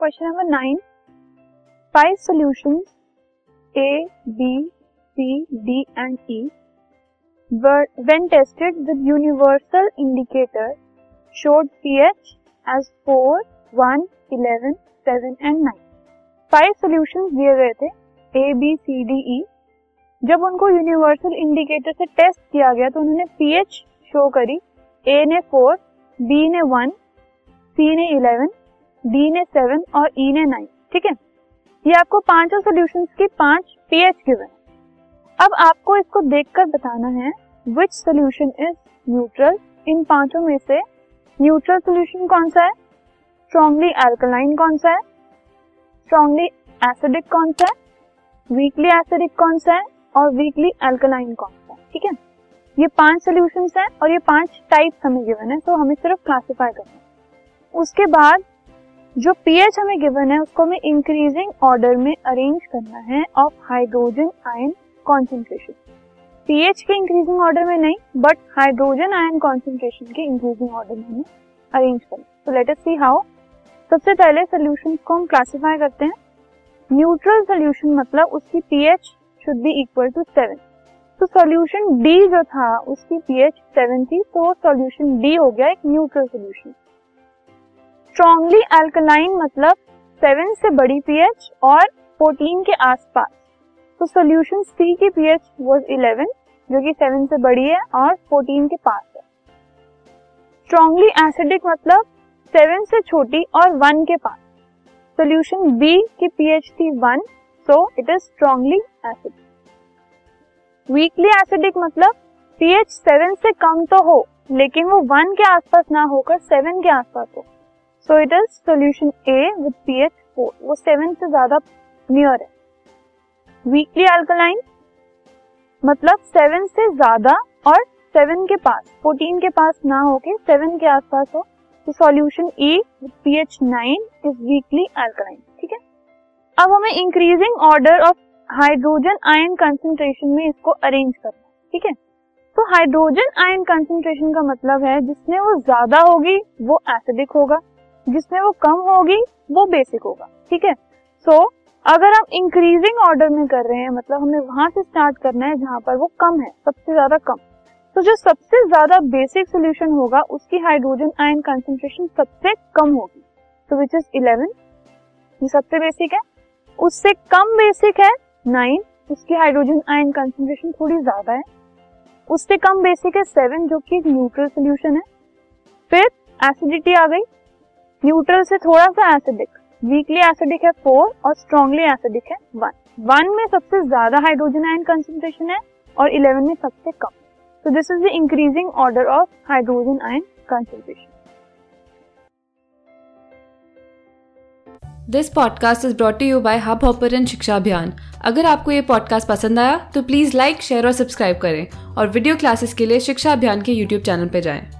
Question number nine. Five solution A B C D and E when tested with universal indicator showed P H as four one eleven seven and nine five solution दिए गए थे ए B C D E जब उनको universal indicator से test किया गया तो उन्होंने पी एच शो करी। ए ने फोर बी ने वन सी ने इलेवन डी ने सेवन और ई e ने नाइन ठीक है? ये आपको पाँचों सोल्यूशन की पाँच पीएच गिवन अब आपको इसको देखकर बताना है विच सोल्यूशन इज़ न्यूट्रल इन पाँचों में से न्यूट्रल सोल्यूशन कौन सा है? स्ट्रॉन्गली एल्कलाइन कौन सा है? स्ट्रॉन्गली एसिडिक कौन सा है? वीकली एसिडिक कौन सा है? और वीकली एल्कलाइन कौन सा है, ठीक है? ये पाँच सोल्यूशन हैं और ये पाँच टाइप्स हमें गिवन है तो हमें सिर्फ़ क्लासिफाई करना है। उसके बाद जो पीएच हमें गिवन है, उसको हमें इंक्रीजिंग ऑर्डर में अरेंज करना है of hydrogen ion concentration pH के इंक्रीजिंग ऑर्डर में नहीं बट हाइड्रोजन आयन कॉन्सेंट्रेशन के इंक्रीजिंग ऑर्डर में अरेंज करना तो लेट अस सी हाउ सबसे पहले सोल्यूशन को हम क्लासीफाई करते हैं. न्यूट्रल सोल्यूशन मतलब उसकी pH should be equal to seven तो सोल्यूशन डी जो था, उसकी पीएच सेवन थी तो सोल्यूशन डी हो गया एक न्यूट्रल सोल्यूशन स्ट्रॉन्गली अल्कलाइन मतलब सेवन से बड़ी पीएच और फोर्टीन के आसपास। तो सोल्यूशन सी की पीएच वाज इलेवन जो कि सेवन से बड़ी है और फोर्टीन के पास है। स्ट्रॉन्गली एसिडिक मतलब सेवन से छोटी और वन के पास। सोल्यूशन बी की पीएच थी one so it is strongly acidic weakly acidic मतलब पीएच सेवन से कम तो हो, लेकिन वो वन के आसपास ना होकर सेवन के आसपास हो। So it is solution A with pH four वो सेवन से ज़्यादा नियर है। वीकली अल्कलाइन मतलब सेवन से ज़्यादा और सेवन के पास फोर्टीन के पास ना होके सेवन के आसपास हो तो solution E with pH nine is weakly alkaline ठीक है? अब हमें increasing order of hydrogen ion concentration में इसको अरेंज करना है, ठीक है? तो हाइड्रोजन आयन कंसेंट्रेशन का मतलब है, जिसमें वो ज़्यादा होगी, वो एसिडिक होगा। जिसमें वो कम होगी वो बेसिक होगा ठीक है? सो so, अगर हम इंक्रीजिंग ऑर्डर में कर रहे हैं मतलब हमें वहाँ से स्टार्ट करना है जहाँ पर वो कम है सबसे ज़्यादा कम। तो जो सबसे ज़्यादा बेसिक सोल्यूशन होगा उसकी हाइड्रोजन आयन कंसेंट्रेशन सबसे कम होगी। तो विच इज़ इलेवन ये सबसे बेसिक है। उससे कम बेसिक है नाइन उसकी हाइड्रोजन आयन कंसेंट्रेशन थोड़ी ज़्यादा है। उससे कम बेसिक है सेवन जो कि न्यूट्रल सोल्यूशन है। फिर एसिडिटी आ गई। न्यूट्रल से थोड़ा सा एसिडिक वीकली एसिडिक है फोर और स्ट्रॉन्गली एसिडिक है वन वन में सबसे ज़्यादा हाइड्रोजन आयन कंसेंट्रेशन है और इलेवन में सबसे कम. तो this is the increasing order of hydrogen ion concentration this podcast is brought you by Hub Hopper शिक्षा अभियान अगर आपको ये पॉडकास्ट पसंद आया तो प्लीज़ लाइक शेयर और सब्सक्राइब करें और वीडियो क्लासेस के लिए शिक्षा अभियान के यूट्यूब चैनल पर जाएँ।